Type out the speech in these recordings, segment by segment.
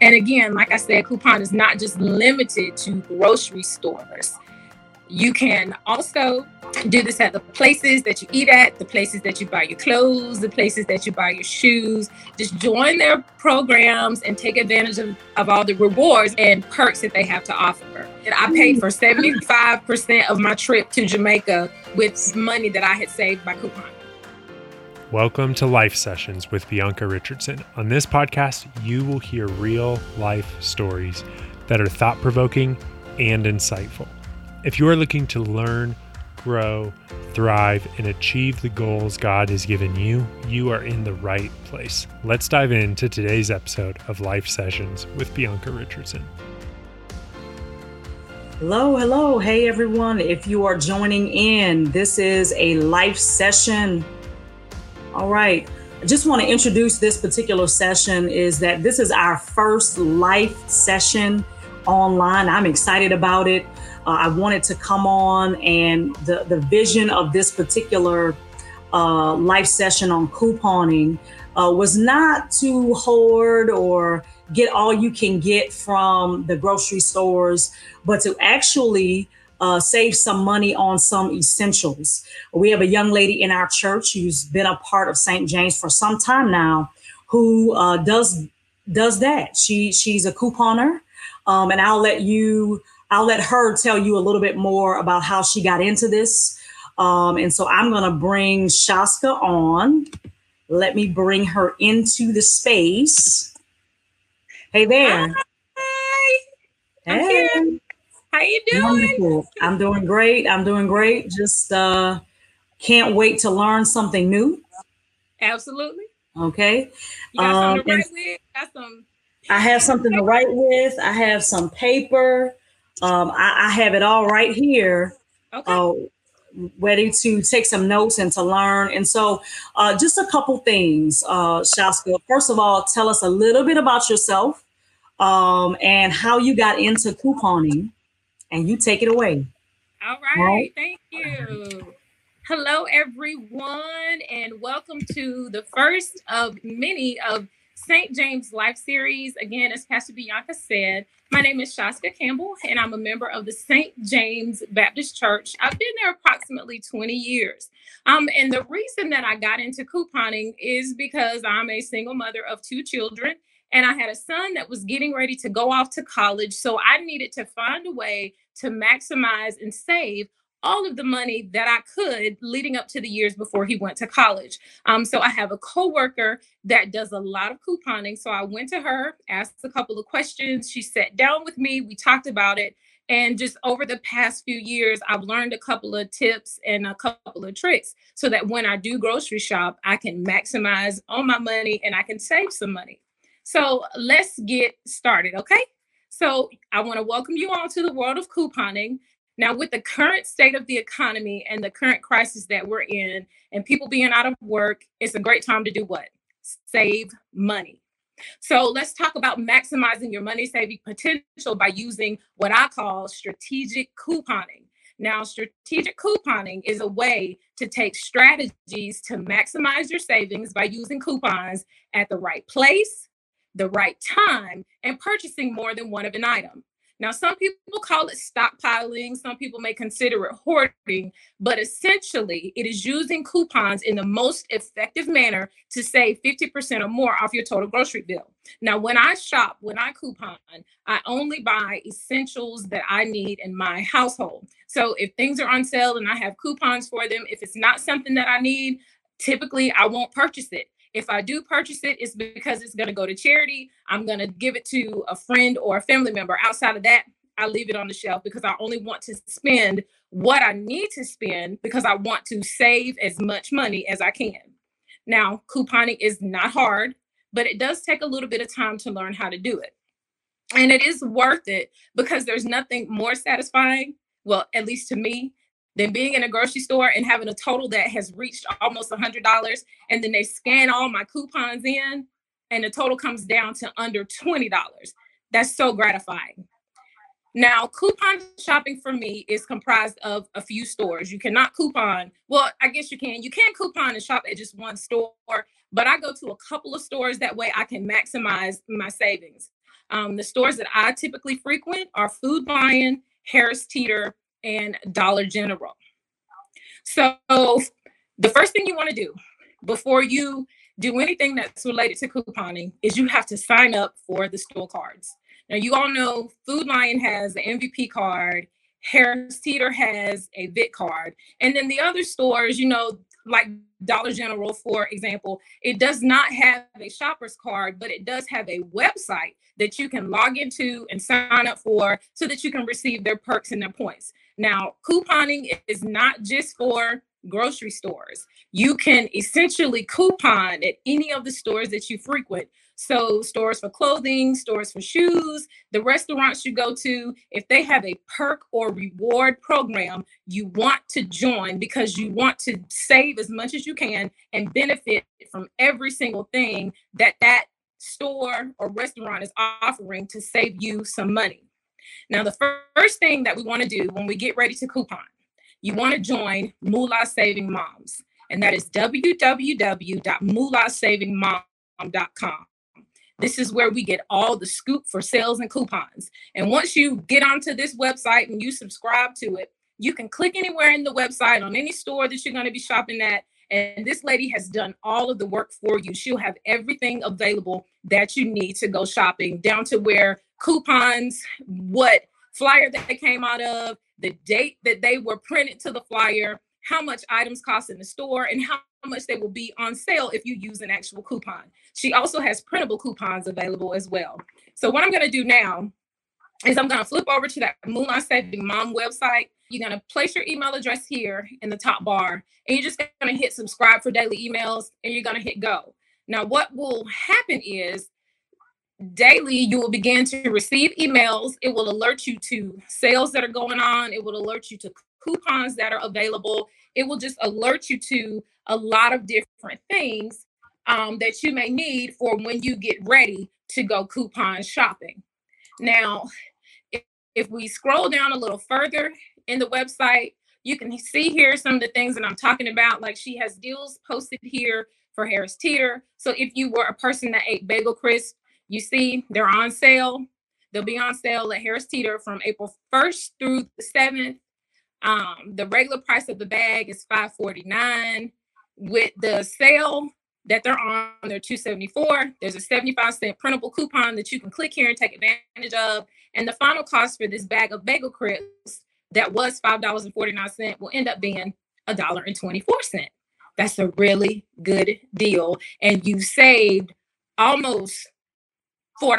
And again, like I said, coupon is not just limited to grocery stores. You can also do this at the places that you eat at, the places that you buy your clothes, the places that you buy your shoes. Just join their programs and take advantage of, of all the rewards and perks that they have to offer. And I paid for mm. 75% of my trip to Jamaica with money that I had saved by coupon. Welcome to Life Sessions with Bianca Richardson. On this podcast, you will hear real life stories that are thought provoking and insightful. If you are looking to learn, grow, thrive, and achieve the goals God has given you, you are in the right place. Let's dive into today's episode of Life Sessions with Bianca Richardson. Hello, hello. Hey, everyone. If you are joining in, this is a life session all right. I just want to introduce this particular session is that this is our first live session online. I'm excited about it. Uh, I wanted to come on and the, the vision of this particular uh, live session on couponing uh, was not to hoard or get all you can get from the grocery stores, but to actually uh, save some money on some essentials. We have a young lady in our church who's been a part of St. James for some time now, who uh, does does that. She she's a couponer, um, and I'll let you I'll let her tell you a little bit more about how she got into this. Um, and so I'm going to bring Sciacca on. Let me bring her into the space. Hey there. Hi. Hey. How you doing? Wonderful. I'm doing great. I'm doing great. Just uh can't wait to learn something new. Absolutely. Okay. You got um, something to write with? Got some I have something to write with. I have some paper. Um, I, I have it all right here. Okay. Uh, ready to take some notes and to learn. And so, uh, just a couple things, uh, Sciacca. First of all, tell us a little bit about yourself um, and how you got into couponing and you take it away. All right. All right. Thank you. Hello, everyone, and welcome to the first of many of St. James Life Series. Again, as Pastor Bianca said, my name is Sciacca Campbell, and I'm a member of the St. James Baptist Church. I've been there approximately 20 years. Um, and the reason that I got into couponing is because I'm a single mother of two children and I had a son that was getting ready to go off to college. So I needed to find a way to maximize and save all of the money that I could leading up to the years before he went to college. Um, so I have a coworker that does a lot of couponing. So I went to her, asked a couple of questions. She sat down with me. We talked about it. And just over the past few years, I've learned a couple of tips and a couple of tricks so that when I do grocery shop, I can maximize on my money and I can save some money. So let's get started, okay? So I want to welcome you all to the world of couponing. Now, with the current state of the economy and the current crisis that we're in, and people being out of work, it's a great time to do what? Save money. So let's talk about maximizing your money saving potential by using what I call strategic couponing. Now, strategic couponing is a way to take strategies to maximize your savings by using coupons at the right place, the right time and purchasing more than one of an item. Now, some people call it stockpiling, some people may consider it hoarding, but essentially, it is using coupons in the most effective manner to save 50% or more off your total grocery bill. Now, when I shop, when I coupon, I only buy essentials that I need in my household. So, if things are on sale and I have coupons for them, if it's not something that I need, typically I won't purchase it. If I do purchase it, it's because it's going to go to charity. I'm going to give it to a friend or a family member. Outside of that, I leave it on the shelf because I only want to spend what I need to spend because I want to save as much money as I can. Now, couponing is not hard, but it does take a little bit of time to learn how to do it. And it is worth it because there's nothing more satisfying, well, at least to me, than being in a grocery store and having a total that has reached almost a $100 and then they scan all my coupons in and the total comes down to under $20 that's so gratifying. Now coupon shopping for me is comprised of a few stores. You cannot coupon well i guess you can. You can coupon and shop at just one store but i go to a couple of stores. That way i can maximize my savings. Um, the stores that I typically frequent are Food Lion, Harris Teeter, and Dollar General. So, the first thing you want to do before you do anything that's related to couponing is you have to sign up for the store cards. Now, you all know Food Lion has the MVP card, Harris Teeter has a VIT card, and then the other stores, you know, like Dollar General, for example, it does not have a shopper's card, but it does have a website that you can log into and sign up for so that you can receive their perks and their points. Now, couponing is not just for grocery stores. You can essentially coupon at any of the stores that you frequent. So, stores for clothing, stores for shoes, the restaurants you go to, if they have a perk or reward program, you want to join because you want to save as much as you can and benefit from every single thing that that store or restaurant is offering to save you some money. Now, the first thing that we want to do when we get ready to coupon, you want to join Moolah Saving Moms, and that is www.moolahsavingmom.com. This is where we get all the scoop for sales and coupons. And once you get onto this website and you subscribe to it, you can click anywhere in the website on any store that you're going to be shopping at. And this lady has done all of the work for you. She'll have everything available that you need to go shopping, down to where coupons, what flyer that they came out of, the date that they were printed to the flyer, how much items cost in the store, and how much they will be on sale if you use an actual coupon. She also has printable coupons available as well. So what I'm going to do now is I'm going to flip over to that Moolah Saving Mom website. You're going to place your email address here in the top bar, and you're just going to hit subscribe for daily emails, and you're going to hit go. Now, what will happen is daily you will begin to receive emails. It will alert you to sales that are going on, it will alert you to coupons that are available. It will just alert you to a lot of different things um, that you may need for when you get ready to go coupon shopping. Now, if, if we scroll down a little further in the website, you can see here some of the things that I'm talking about. Like she has deals posted here for Harris Teeter. So if you were a person that ate bagel crisp, you see they're on sale. They'll be on sale at Harris Teeter from April 1st through the 7th. Um, the regular price of the bag is 549. With the sale that they're on, they're 274. There's a 75 cent printable coupon that you can click here and take advantage of. And the final cost for this bag of bagel crisps that was $5.49 will end up being $1.24. That's a really good deal. And you've saved almost $4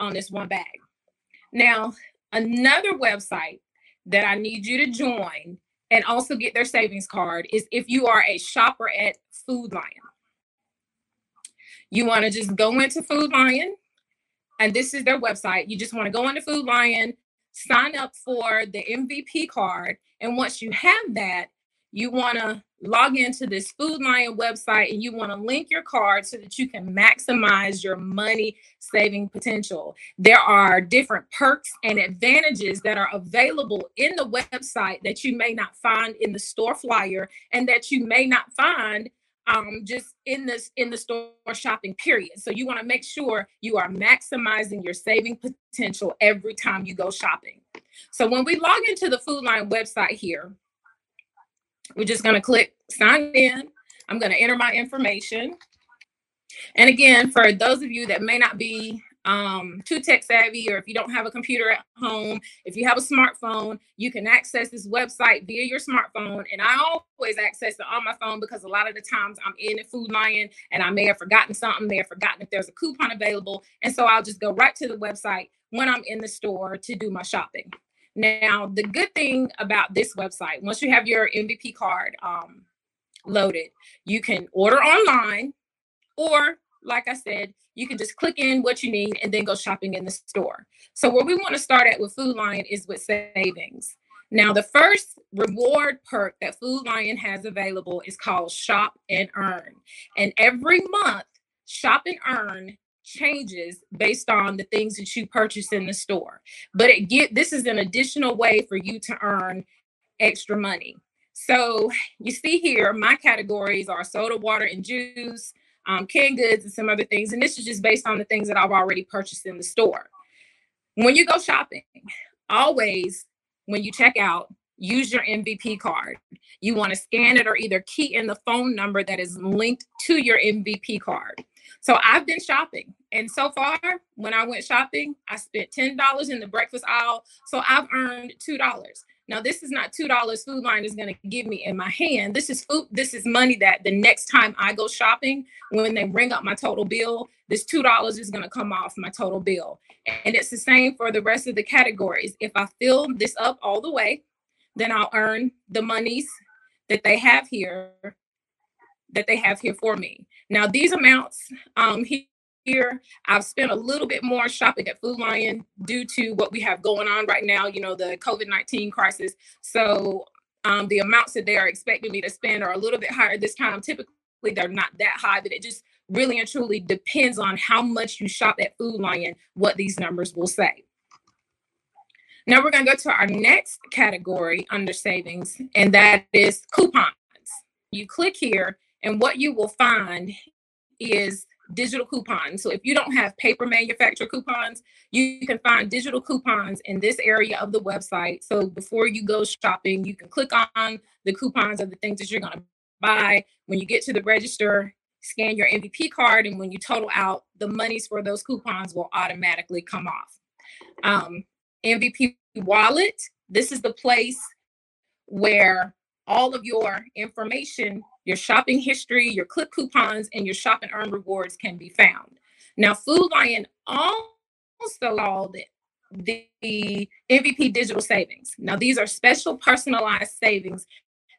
on this one bag. Now, another website that I need you to join and also get their savings card is if you are a shopper at Food Lion. You want to just go into Food Lion, and this is their website. You just want to go into Food Lion, sign up for the MVP card, and once you have that, you want to log into this Food Lion website and you want to link your card so that you can maximize your money saving potential. There are different perks and advantages that are available in the website that you may not find in the store flyer and that you may not find um, just in this in the store shopping period. So you want to make sure you are maximizing your saving potential every time you go shopping. So when we log into the Food Lion website here, we're just going to click sign in. I'm going to enter my information. And again, for those of you that may not be um, too tech savvy, or if you don't have a computer at home, if you have a smartphone, you can access this website via your smartphone. And I always access it on my phone because a lot of the times I'm in a Food Lion and I may have forgotten something, may have forgotten if there's a coupon available. And so I'll just go right to the website when I'm in the store to do my shopping. Now, the good thing about this website, once you have your MVP card um, loaded, you can order online, or like I said, you can just click in what you need and then go shopping in the store. So, where we want to start at with Food Lion is with savings. Now, the first reward perk that Food Lion has available is called Shop and Earn. And every month, Shop and Earn changes based on the things that you purchase in the store. But it get this is an additional way for you to earn extra money. So you see here, my categories are soda, water, and juice, um, canned goods, and some other things. And this is just based on the things that I've already purchased in the store. when you go shopping, always when you check out, use your MVP card. You want to scan it or either key in the phone number that is linked to your MVP card. So I've been shopping. And so far, when I went shopping, I spent $10 in the breakfast aisle. So I've earned $2. Now, this is not $2 Food Lion is going to give me in my hand. This is food, this is money that the next time I go shopping, when they bring up my total bill, this $2 is going to come off my total bill. And it's the same for the rest of the categories. If I fill this up all the way, then I'll earn the monies that they have here that they have here for me. Now, these amounts um, here, I've spent a little bit more shopping at Food Lion due to what we have going on right now, you know, the COVID 19 crisis. So, um, the amounts that they are expecting me to spend are a little bit higher this time. Typically, they're not that high, but it just really and truly depends on how much you shop at Food Lion, what these numbers will say. Now we're going to go to our next category under savings, and that is coupons. You click here, and what you will find is digital coupons. So if you don't have paper manufacturer coupons, you can find digital coupons in this area of the website. So before you go shopping, you can click on the coupons of the things that you're going to buy. When you get to the register, scan your MVP card, and when you total out, the monies for those coupons will automatically come off. Um, MVP wallet, this is the place where all of your information, your shopping history, your click coupons, and your shop and earn rewards can be found. Now, Food Lion also called the MVP digital savings. Now, these are special personalized savings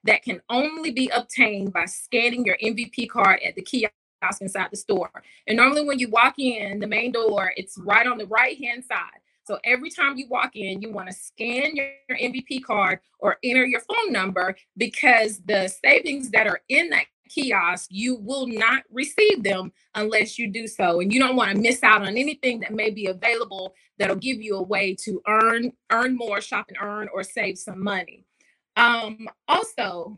that can only be obtained by scanning your MVP card at the kiosk inside the store. And normally, when you walk in the main door, it's right on the right hand side. So every time you walk in, you want to scan your, MVP card or enter your phone number because the savings that are in that kiosk, you will not receive them unless you do so. And you don't want to miss out on anything that may be available that'll give you a way to earn, earn more, shop and earn, or save some money. Um, also,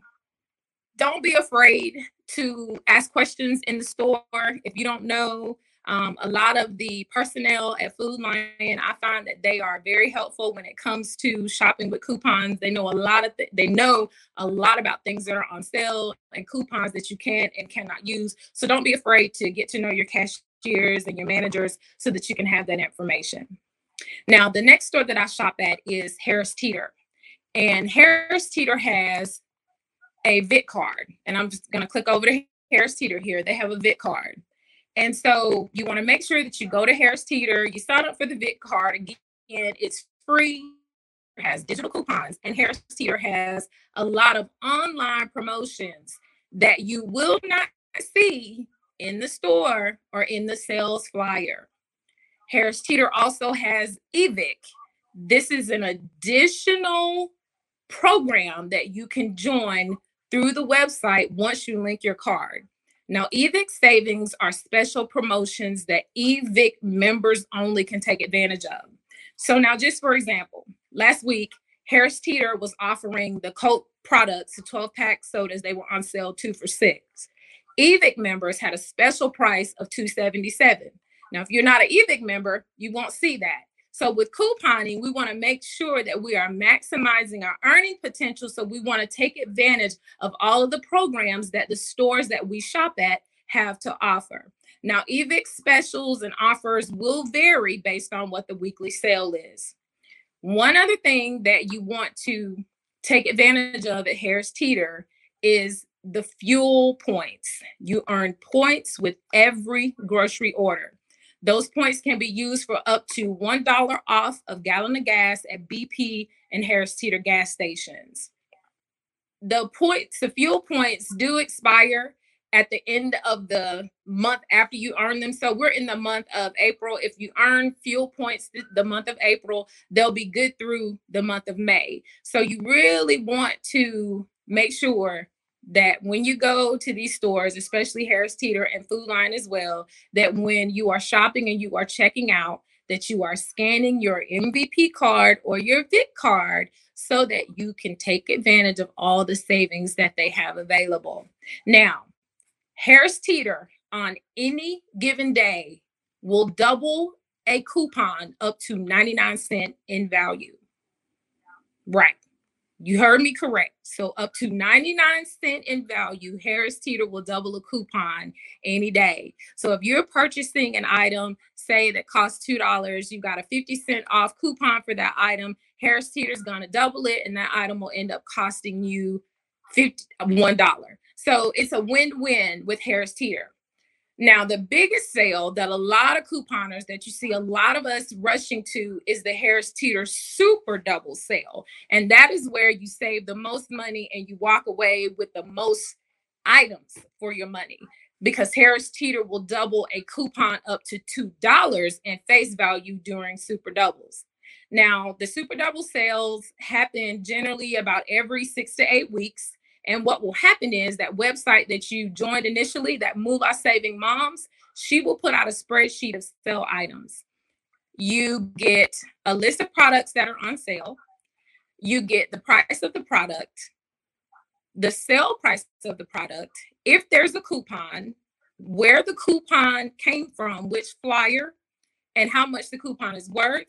don't be afraid to ask questions in the store if you don't know um, a lot of the personnel at Food Lion, I find that they are very helpful when it comes to shopping with coupons. They know a lot of th- they know a lot about things that are on sale and coupons that you can and cannot use. So don't be afraid to get to know your cashiers and your managers so that you can have that information. Now, the next store that I shop at is Harris Teeter, and Harris Teeter has a VIT card, and I'm just going to click over to Harris Teeter here. They have a VIT card. And so you want to make sure that you go to Harris Teeter, you sign up for the VIT card. Again, it's free, it has digital coupons, and Harris Teeter has a lot of online promotions that you will not see in the store or in the sales flyer. Harris Teeter also has EVIC. This is an additional program that you can join through the website once you link your card. Now, EVIC savings are special promotions that EVIC members only can take advantage of. So, now just for example, last week, Harris Teeter was offering the Coke products, the 12 pack sodas, they were on sale two for six. EVIC members had a special price of 277. Now, if you're not an EVIC member, you won't see that. So with couponing, we want to make sure that we are maximizing our earning potential. So we want to take advantage of all of the programs that the stores that we shop at have to offer. Now, EVIC specials and offers will vary based on what the weekly sale is. One other thing that you want to take advantage of at Harris Teeter is the fuel points. You earn points with every grocery order. Those points can be used for up to $1 off of gallon of gas at BP and Harris Teeter gas stations. The points, the fuel points do expire at the end of the month after you earn them. So we're in the month of April. If you earn fuel points the month of April, they'll be good through the month of May. So you really want to make sure that when you go to these stores, especially Harris Teeter and Food Lion as well, that when you are shopping and you are checking out, that you are scanning your MVP card or your VIT card so that you can take advantage of all the savings that they have available. Now, Harris Teeter on any given day will double a coupon up to 99 cent in value. Right. You heard me correct. So up to 99 cent in value, Harris Teeter will double a coupon any day. So if you're purchasing an item, say that costs $2, you got a 50 cent off coupon for that item, Harris Teeter is going to double it and that item will end up costing you $1. So it's a win-win with Harris Teeter. Now, the biggest sale that a lot of couponers that you see a lot of us rushing to is the Harris Teeter Super Double Sale. And that is where you save the most money and you walk away with the most items for your money because Harris Teeter will double a coupon up to $2 in face value during Super Doubles. Now, the Super Double sales happen generally about every six to eight weeks. And what will happen is that website that you joined initially, that Moolah Saving Moms, she will put out a spreadsheet of sale items. You get a list of products that are on sale. You get the price of the product, the sale price of the product, if there's a coupon, where the coupon came from, which flyer, and how much the coupon is worth,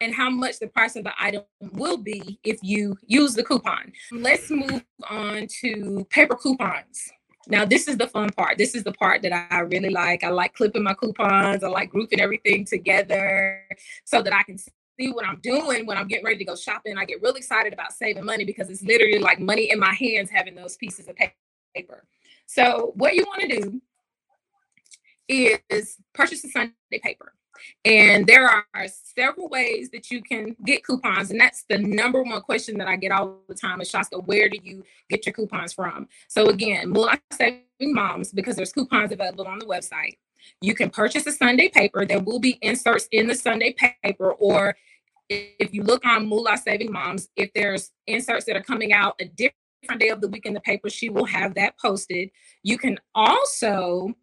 and how much the price of the item will be if you use the coupon. Let's move on to paper coupons. Now, this is the fun part. This is the part that I really like. I like clipping my coupons. I like grouping everything together so that I can see what I'm doing when I'm getting ready to go shopping. I get really excited about saving money because it's literally like money in my hands having those pieces of paper. So, what you want to do is purchase a Sunday paper. And there are several ways that you can get coupons. And that's the number one question that I get all the time is Sciacca, where do you get your coupons from? So again, Moolah Saving Moms, because there's coupons available on the website. You can purchase a Sunday paper. There will be inserts in the Sunday paper, or if you look on Moolah Saving Moms, if there's inserts that are coming out a different day of the week in the paper, she will have that posted. You can also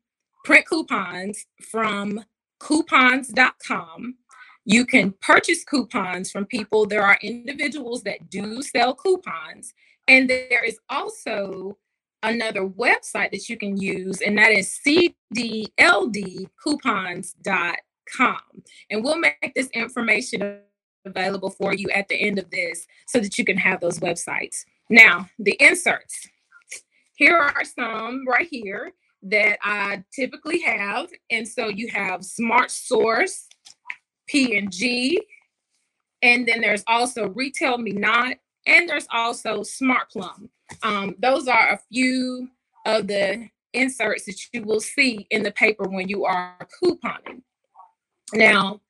print coupons from coupons.com. You can purchase coupons from people. There are individuals that do sell coupons. And there is also another website that you can use, and that is cdldcoupons.com. And we'll make this information available for you at the end of this so that you can have those websites. Now, the inserts. Here are some right here that I typically have. And so you have Smart Source, P&G, and then there's also Retail Me Not, and there's also Smart Plum. Um, those are a few of the inserts that you will see in the paper when you are couponing. Now,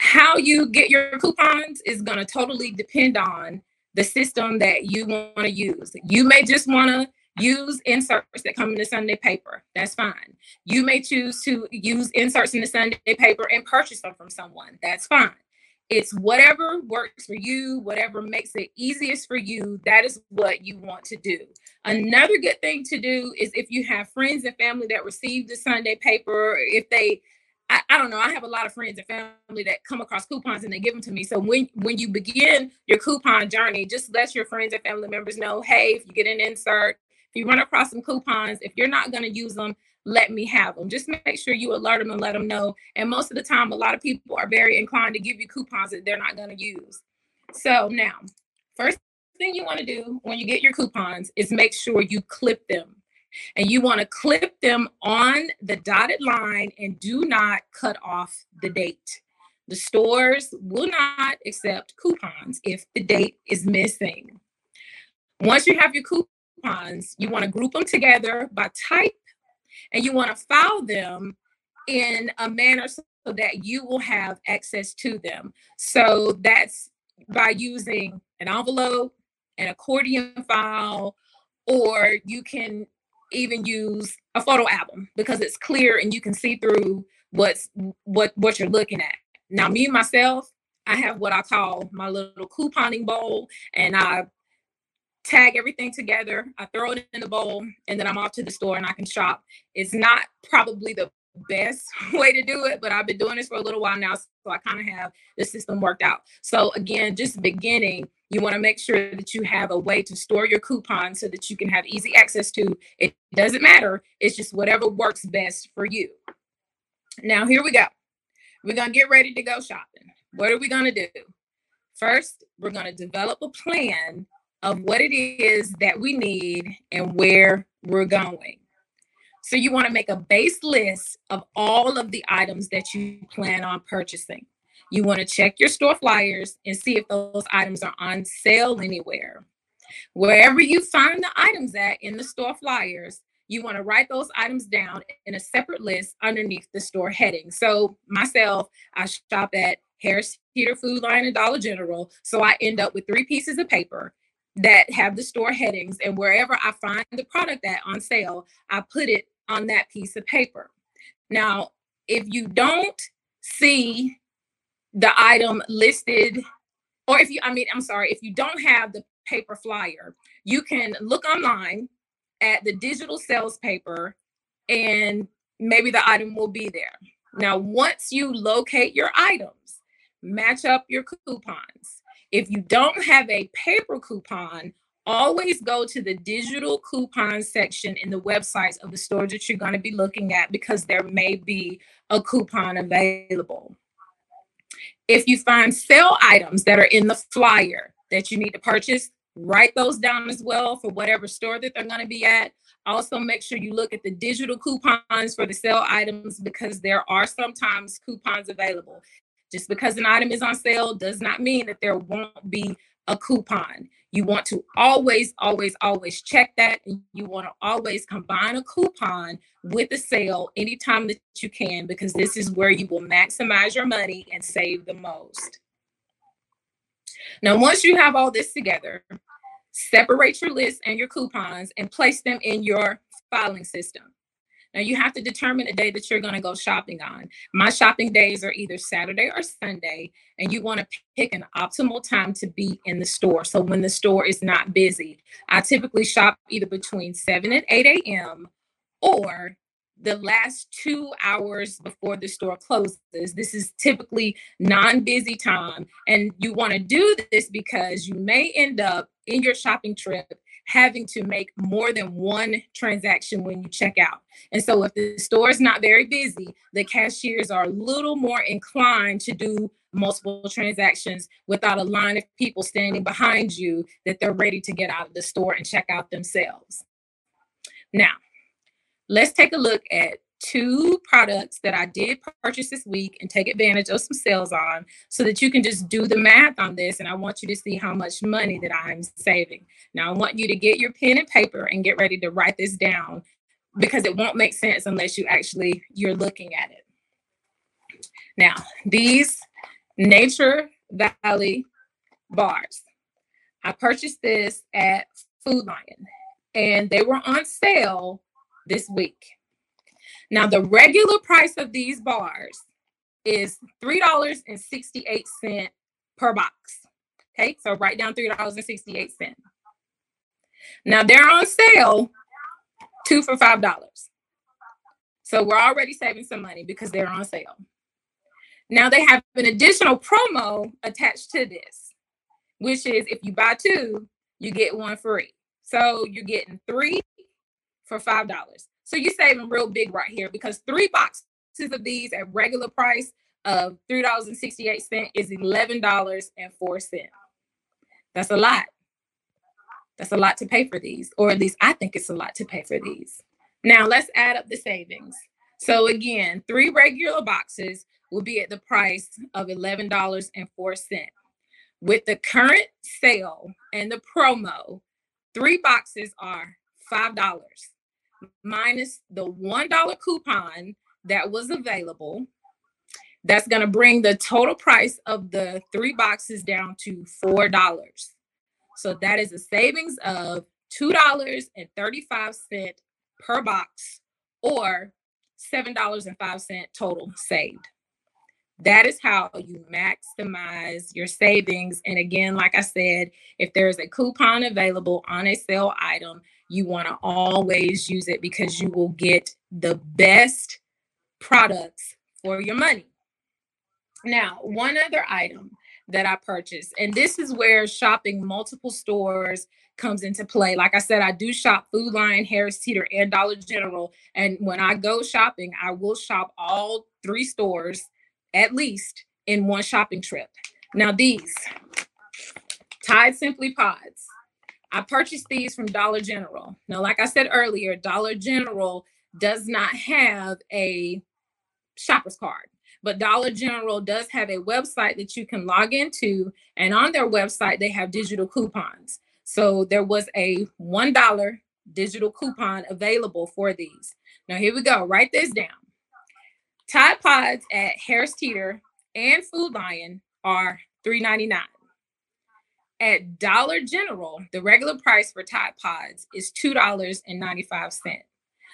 how you get your coupons is going to totally depend on the system that you want to use. You may just want to Use inserts that come in the Sunday paper. That's fine. You may choose to use inserts in the Sunday paper and purchase them from someone. That's fine. It's whatever works for you, whatever makes it easiest for you. That is what you want to do. Another good thing to do is if you have friends and family that receive the Sunday paper, if they I, I, don't know. I have a lot of friends and family that come across coupons and they give them to me. So when when you begin your coupon journey, just let your friends and family members know, hey, if you get an insert, if you run across some coupons, if you're not going to use them, let me have them. Just make sure you alert them and let them know. And most of the time, a lot of people are very inclined to give you coupons that they're not going to use. So now, first thing you want to do when you get your coupons is make sure you clip them. And you want to clip them on the dotted line and do not cut off the date. The stores will not accept coupons if the date is missing. Once you have your coupons, you want to group them together by type and you want to file them in a manner so that you will have access to them. So that's by using an envelope, an accordion file, or you can even use a photo album because it's clear and you can see through what's what what you're looking at. Now, me myself, I have what I call my little couponing bowl, and I tag everything together. I throw it in the bowl and then I'm off to the store and I can shop. It's not probably the best way to do it, but I've been doing this for a little while now. So I kind of have the system worked out. So again, just beginning, you want to make sure that you have a way to store your coupons so that you can have easy access to it. Doesn't matter. It's just whatever works best for you. Now, here we go. we're going to get ready to go shopping. What are we going to do? First, we're going to develop a plan of what it is that we need and where we're going. So, you want to make a base list of all of the items that you plan on purchasing. You want to check your store flyers and see if those items are on sale anywhere. Wherever you find the items at in the store flyers, you want to write those items down in a separate list underneath the store heading. So, myself, I shop at Harris Teeter Food Lion and Dollar General. So, I end up with three pieces of paper that have the store headings. And wherever I find the product at on sale, I put it on that piece of paper. Now, if you don't see the item listed, or if you, I mean, I'm sorry, if you don't have the paper flyer, you can look online at the digital sales paper and maybe the item will be there. Now, once you locate your items, match up your coupons. If you don't have a paper coupon, always go to the digital coupon section in the websites of the stores that you're going to be looking at because there may be a coupon available. If you find sale items that are in the flyer that you need to purchase, write those down as well for whatever store that they're going to be at. Also, make sure you look at the digital coupons for the sale items because there are sometimes coupons available. Just because an item is on sale does not mean that there won't be a coupon. You want to always, always, always check that. And you want to always combine a coupon with a sale anytime that you can, because this is where you will maximize your money and save the most. Now, once you have all this together, separate your list and your coupons and place them in your filing system. Now you have to determine a day that you're going to go shopping on. My shopping days are either Saturday or Sunday, and you want to pick an optimal time to be in the store. So when the store is not busy, I typically shop either between 7 and 8 a.m. or the last two hours before the store closes. This is typically non busy time. And you want to do this because you may end up in your shopping trip having to make more than one transaction when you check out. And so if the store is not very busy, the cashiers are a little more inclined to do multiple transactions without a line of people standing behind you that they're ready to get out of the store and check out themselves. Now, let's take a look at two products that I did purchase this week and take advantage of some sales on so that you can just do the math on this. And I want you to see how much money that I'm saving. Now, I want you to get your pen and paper and get ready to write this down because it won't make sense unless you actually you're looking at it. Now, these Nature Valley bars. I purchased this at Food Lion and they were on sale this week. Now, the regular price of these bars is $3.68 per box. Okay, so write down $3.68. Now they're on sale two for $5. So we're already saving some money because they're on sale. Now they have an additional promo attached to this, which is if you buy two, you get one free. So you're getting three for $5. So you're saving real big right here because three boxes of these at regular price of $3.68 is $11.04. That's a lot. That's a lot to pay for these, or at least I think it's a lot to pay for these. Now let's add up the savings. So again, three regular boxes will be at the price of $11.04. With the current sale and the promo, three boxes are $5 minus the $1 coupon that was available. That's going to bring the total price of the three boxes down to $4. So that is a savings of $2.35 per box or $7.05 total saved. That is how you maximize your savings. And again, like I said, if there's a coupon available on a sale item, you want to always use it because you will get the best products for your money. Now, one other item that I purchased, and this is where shopping multiple stores comes into play. Like I said, I do shop Food Lion, Harris Teeter, and Dollar General. And when I go shopping, I will shop all three stores at least in one shopping trip. Now, these Tide Simply Pods. I purchased these from Dollar General. Now, like I said earlier, Dollar General does not have a shopper's card, but Dollar General does have a website that you can log into. And on their website, they have digital coupons. So there was a $1 digital coupon available for these. Now, here we go. Write this down. Tide Pods at Harris Teeter and Food Lion are $3.99. At Dollar General, the regular price for Tide Pods is $2.95.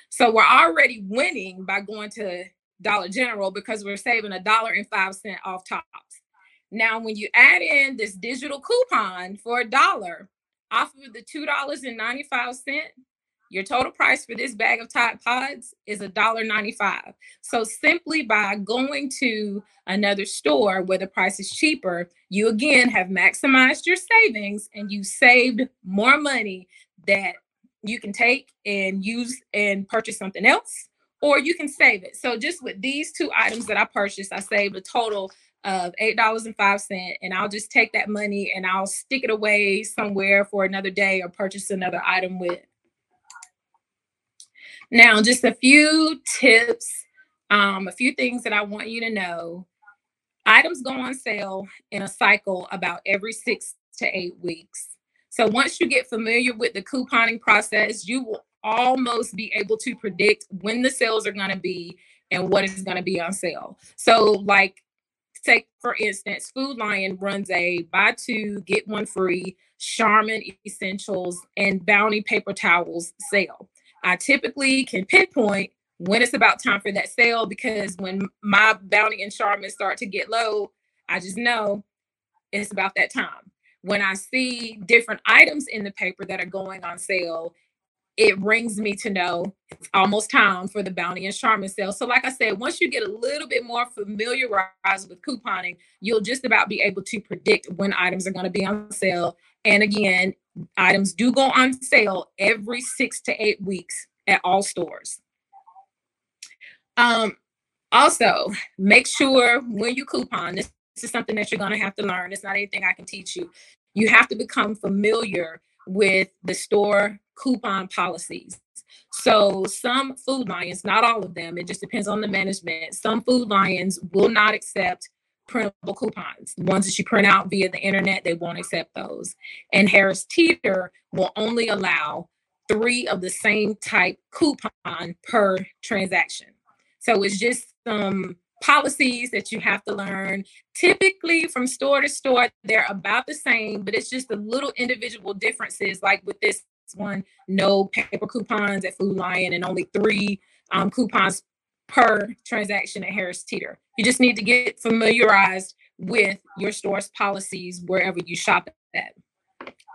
So we're already winning by going to Dollar General because we're saving a dollar and five cent off tops. Now, when you add in this digital coupon for a dollar off of the $2.95, your total price for this bag of Tide Pods is $1.95. So simply by going to another store where the price is cheaper, you again have maximized your savings and you saved more money that you can take and use and purchase something else or you can save it. So just with these two items that I purchased, I saved a total of $8.05 and I'll just take that money and I'll stick it away somewhere for another day or purchase another item with. Now, just a few tips, um, a few things that I want you to know. Items go on sale in a cycle about every six to eight weeks. So once you get familiar with the couponing process, you will almost be able to predict when the sales are going to be and what is going to be on sale. So, like, take for instance, Food Lion runs a buy two, get one free Charmin Essentials and Bounty paper towels sale. I typically can pinpoint when it's about time for that sale because when my bounty and Charmin start to get low, I just know it's about that time. When I see different items in the paper that are going on sale, it brings me to know it's almost time for the bounty and Charmin sale. So, like I said, once you get a little bit more familiarized with couponing, you'll just about be able to predict when items are going to be on sale. And again, items do go on sale every six to eight weeks at all stores. Um, also, make sure when you coupon, this, this is something that you're going to have to learn. It's not anything I can teach you. You have to become familiar with the store coupon policies. So some food lions, not all of them, it just depends on the management. Some food lions will not accept printable coupons. The ones that you print out via the internet, they won't accept those. And Harris Teeter will only allow three of the same type coupon per transaction. So it's just some policies that you have to learn. Typically, from store to store, they're about the same, but it's just the little individual differences. Like with this one, no paper coupons at Food Lion, and only three um, coupons per transaction at Harris Teeter. You just need to get familiarized with your store's policies wherever you shop at.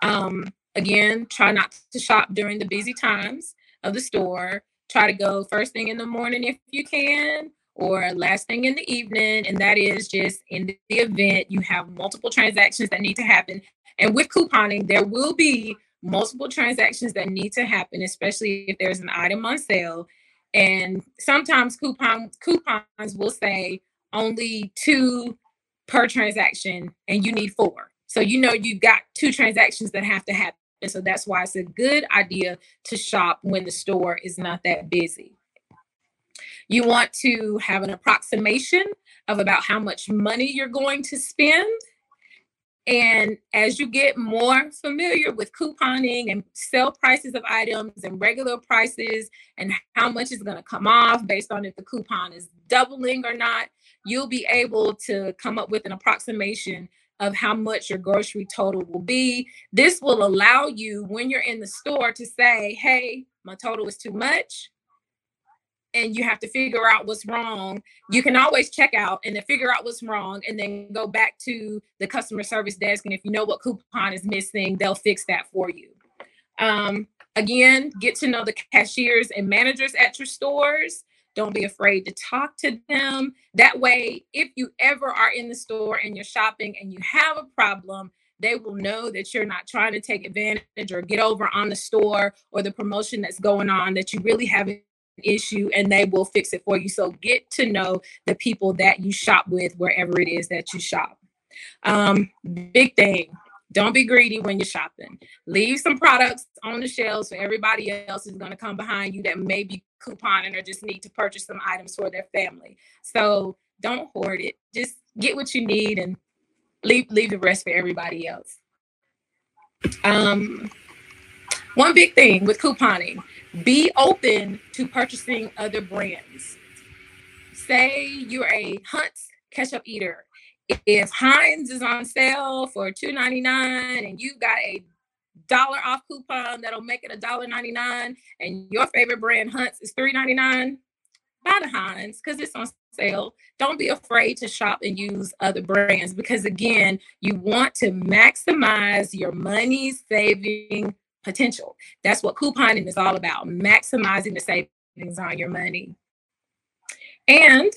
Um, again, try not to shop during the busy times of the store. Try to go first thing in the morning if you can, or last thing in the evening. And that is just in the event you have multiple transactions that need to happen. And with couponing, there will be multiple transactions that need to happen, especially if there's an item on sale and sometimes coupon coupons will say only two per transaction and you need four. So you know you've got two transactions that have to happen. So that's why it's a good idea to shop when the store is not that busy. You want to have an approximation of about how much money you're going to spend and as you get more familiar with couponing and sell prices of items and regular prices and how much is going to come off based on if the coupon is doubling or not, you'll be able to come up with an approximation of how much your grocery total will be. This will allow you, when you're in the store, to say, hey, my total is too much and you have to figure out what's wrong, you can always check out and then figure out what's wrong and then go back to the customer service desk. And if you know what coupon is missing, they'll fix that for you. Um, again, get to know the cashiers and managers at your stores. Don't be afraid to talk to them. That way, if you ever are in the store and you're shopping and you have a problem, they will know that you're not trying to take advantage or get over on the store or the promotion that's going on, that you really have issue and they will fix it for you. So get to know the people that you shop with wherever it is that you shop. Um, big thing. Don't be greedy when you're shopping. Leave some products on the shelves for everybody else is going to come behind you that may be couponing or just need to purchase some items for their family. So don't hoard it. Just get what you need and leave leave the rest for everybody else. Um, one big thing with couponing be open to purchasing other brands. Say you're a Hunt's ketchup eater. If Heinz is on sale for $2.99 and you've got a dollar off coupon that'll make it a dollar ninety nine, and your favorite brand Hunt's is three ninety nine, buy the Heinz because it's on sale. Don't be afraid to shop and use other brands because again, you want to maximize your money saving potential. That's what couponing is all about, maximizing the savings on your money. And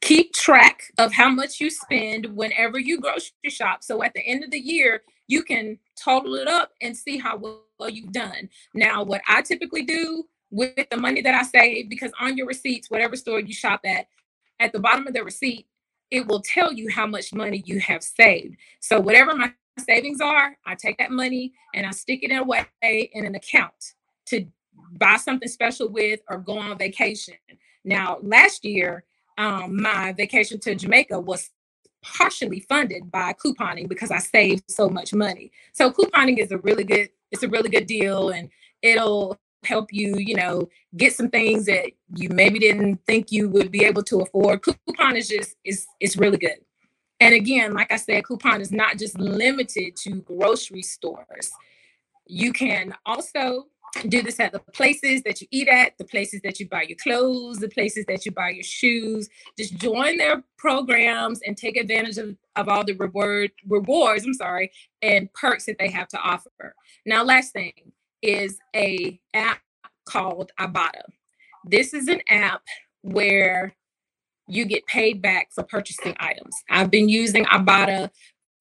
keep track of how much you spend whenever you grocery shop. So at the end of the year, you can total it up and see how well you've done. Now, what I typically do with the money that I save, because on your receipts, whatever store you shop at, at the bottom of the receipt, it will tell you how much money you have saved. So whatever my savings are, I take that money and I stick it in a way in an account to buy something special with or go on vacation. Now, last year, um, my vacation to Jamaica was partially funded by couponing because I saved so much money. So couponing is a really good, it's a really good deal and it'll help you, you know, get some things that you maybe didn't think you would be able to afford. Coupon is just is it's really good. And again, like I said, coupon is not just limited to grocery stores. You can also do this at the places that you eat at, the places that you buy your clothes, the places that you buy your shoes. Just join their programs and take advantage of, of all the reward rewards, I'm sorry, and perks that they have to offer. Now, last thing is a app called Ibotta. This is an app where you get paid back for purchasing items. I've been using Ibotta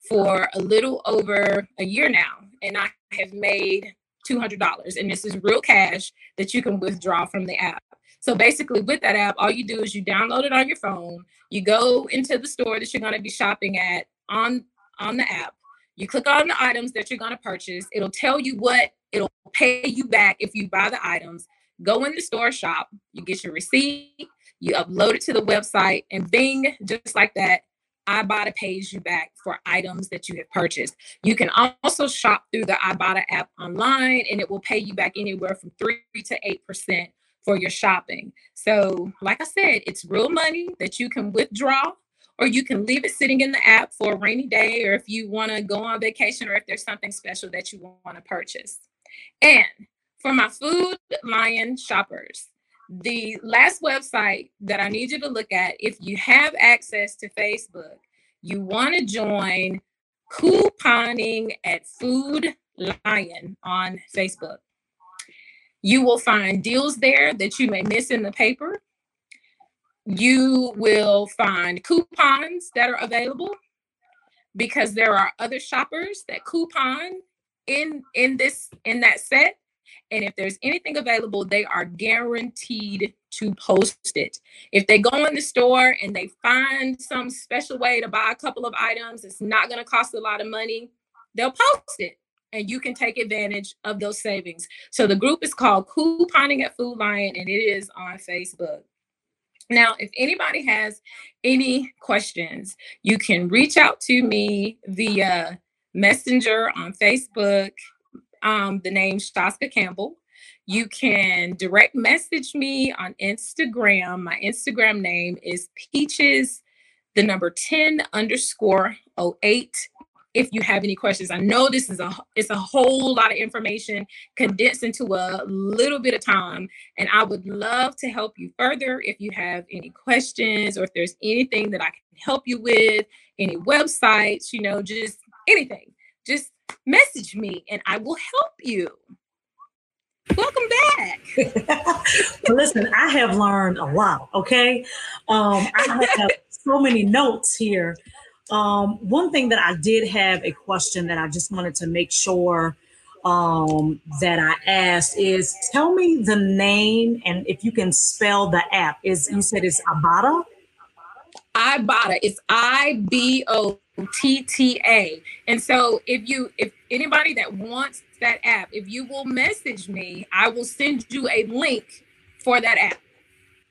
for a little over a year now, and I have made $200. And this is real cash that you can withdraw from the app. So basically, with that app, all you do is you download it on your phone. You go into the store that you're going to be shopping at on on the app. You click on the items that you're going to purchase. It'll tell you what it'll pay you back if you buy the items. Go in the store shop. You get your receipt. You upload it to the website, and bing, just like that, Ibotta pays you back for items that you have purchased. You can also shop through the Ibotta app online and it will pay you back anywhere from 3 to 8% for your shopping. So, like I said, it's real money that you can withdraw or you can leave it sitting in the app for a rainy day or if you want to go on vacation or if there's something special that you want to purchase. And for my Food Lion shoppers, the last website that I need you to look at, if you have access to Facebook, you want to join couponing at Food Lion on Facebook. You will find deals there that you may miss in the paper. You will find coupons that are available because there are other shoppers that coupon in in this in that set and if there's anything available, they are guaranteed to post it. If they go in the store and they find some special way to buy a couple of items, it's not going to cost a lot of money, they'll post it and you can take advantage of those savings. So the group is called Couponing at Food Lion and it is on Facebook. Now, if anybody has any questions, you can reach out to me via Messenger on Facebook um, the name Sciacca Campbell. You can direct message me on Instagram. My Instagram name is Peaches, the number 10 underscore 08. If you have any questions, I know this is a it's a whole lot of information condensed into a little bit of time, and I would love to help you further if you have any questions or if there's anything that I can help you with, any websites, you know, just anything. Just message me and I will help you. Welcome back. Listen, I have learned a lot, okay? Um, I have so many notes here. Um, one thing that I did have a question that I just wanted to make sure um, that I asked is tell me the name and if you can spell the app. Is you said it's Ibotta? Ibotta. It's I B O T T A. And so if you if anybody that wants that app, if you will message me, I will send you a link for that app.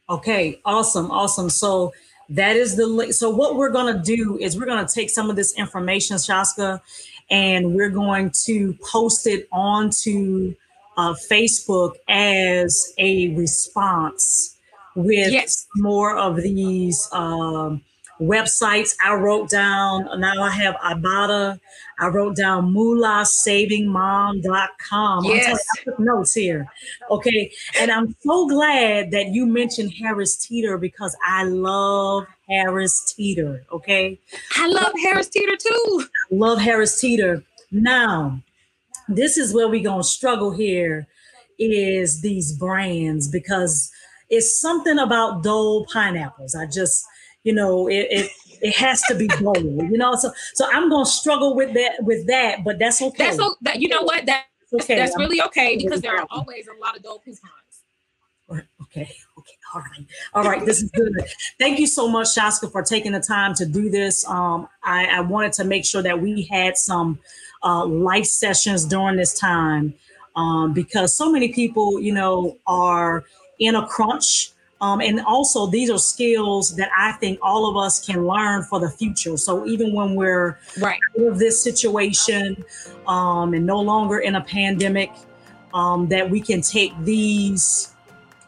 Okay, awesome, awesome. So that is the link. So what we're gonna do is we're gonna take some of this information, Sciacca, and we're going to post it onto uh, Facebook as a response with yes. more of these um, websites. I wrote down, now I have Ibotta. I wrote down moolahsavingmom.com. Yes. I took notes here. Okay. And I'm so glad that you mentioned Harris Teeter because I love Harris Teeter. Okay. I love Harris Teeter too. Love Harris Teeter. Now, this is where we're going to struggle here is these brands because it's something about Dole pineapples. I just, you know, it, it it has to be Dole, you know. So so I'm gonna struggle with that with that, but that's okay. That's that, you know what that okay. That's really okay because there are always a lot of Dole coupons. Okay, okay, all right, all right. This is good. Thank you so much, Sciacca, for taking the time to do this. Um, I, I wanted to make sure that we had some uh, life sessions during this time um, because so many people, you know, are in a crunch. Um, and also, these are skills that I think all of us can learn for the future. So even when we're right out of this situation um, and no longer in a pandemic, um, that we can take these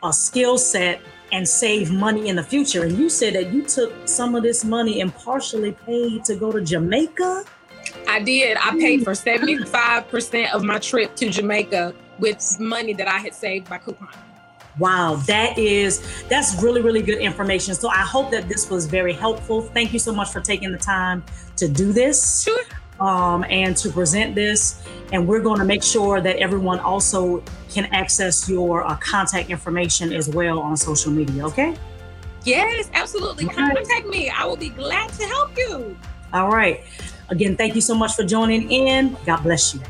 uh, skill set and save money in the future. And you said that you took some of this money and partially paid to go to Jamaica. I did. I paid for 75% of my trip to Jamaica with money that I had saved by coupon. Wow, that is that's really really good information. So I hope that this was very helpful. Thank you so much for taking the time to do this. Sure. Um, and to present this. And we're going to make sure that everyone also can access your uh, contact information as well on social media. Okay. Yes, absolutely. Contact me. I will be glad to help you. All right. Again, thank you so much for joining in. God bless you.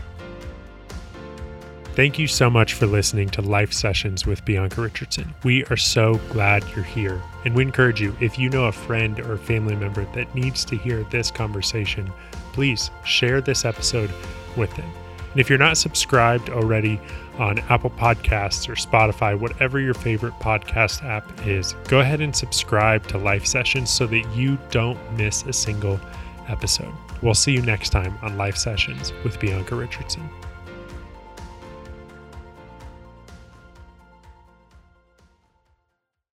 Thank you so much for listening to Life Sessions with Bianca Richardson. We are so glad you're here. And we encourage you, if you know a friend or family member that needs to hear this conversation, please share this episode with them. And if you're not subscribed already on Apple Podcasts or Spotify, whatever your favorite podcast app is, go ahead and subscribe to Life Sessions so that you don't miss a single episode. We'll see you next time on Life Sessions with Bianca Richardson.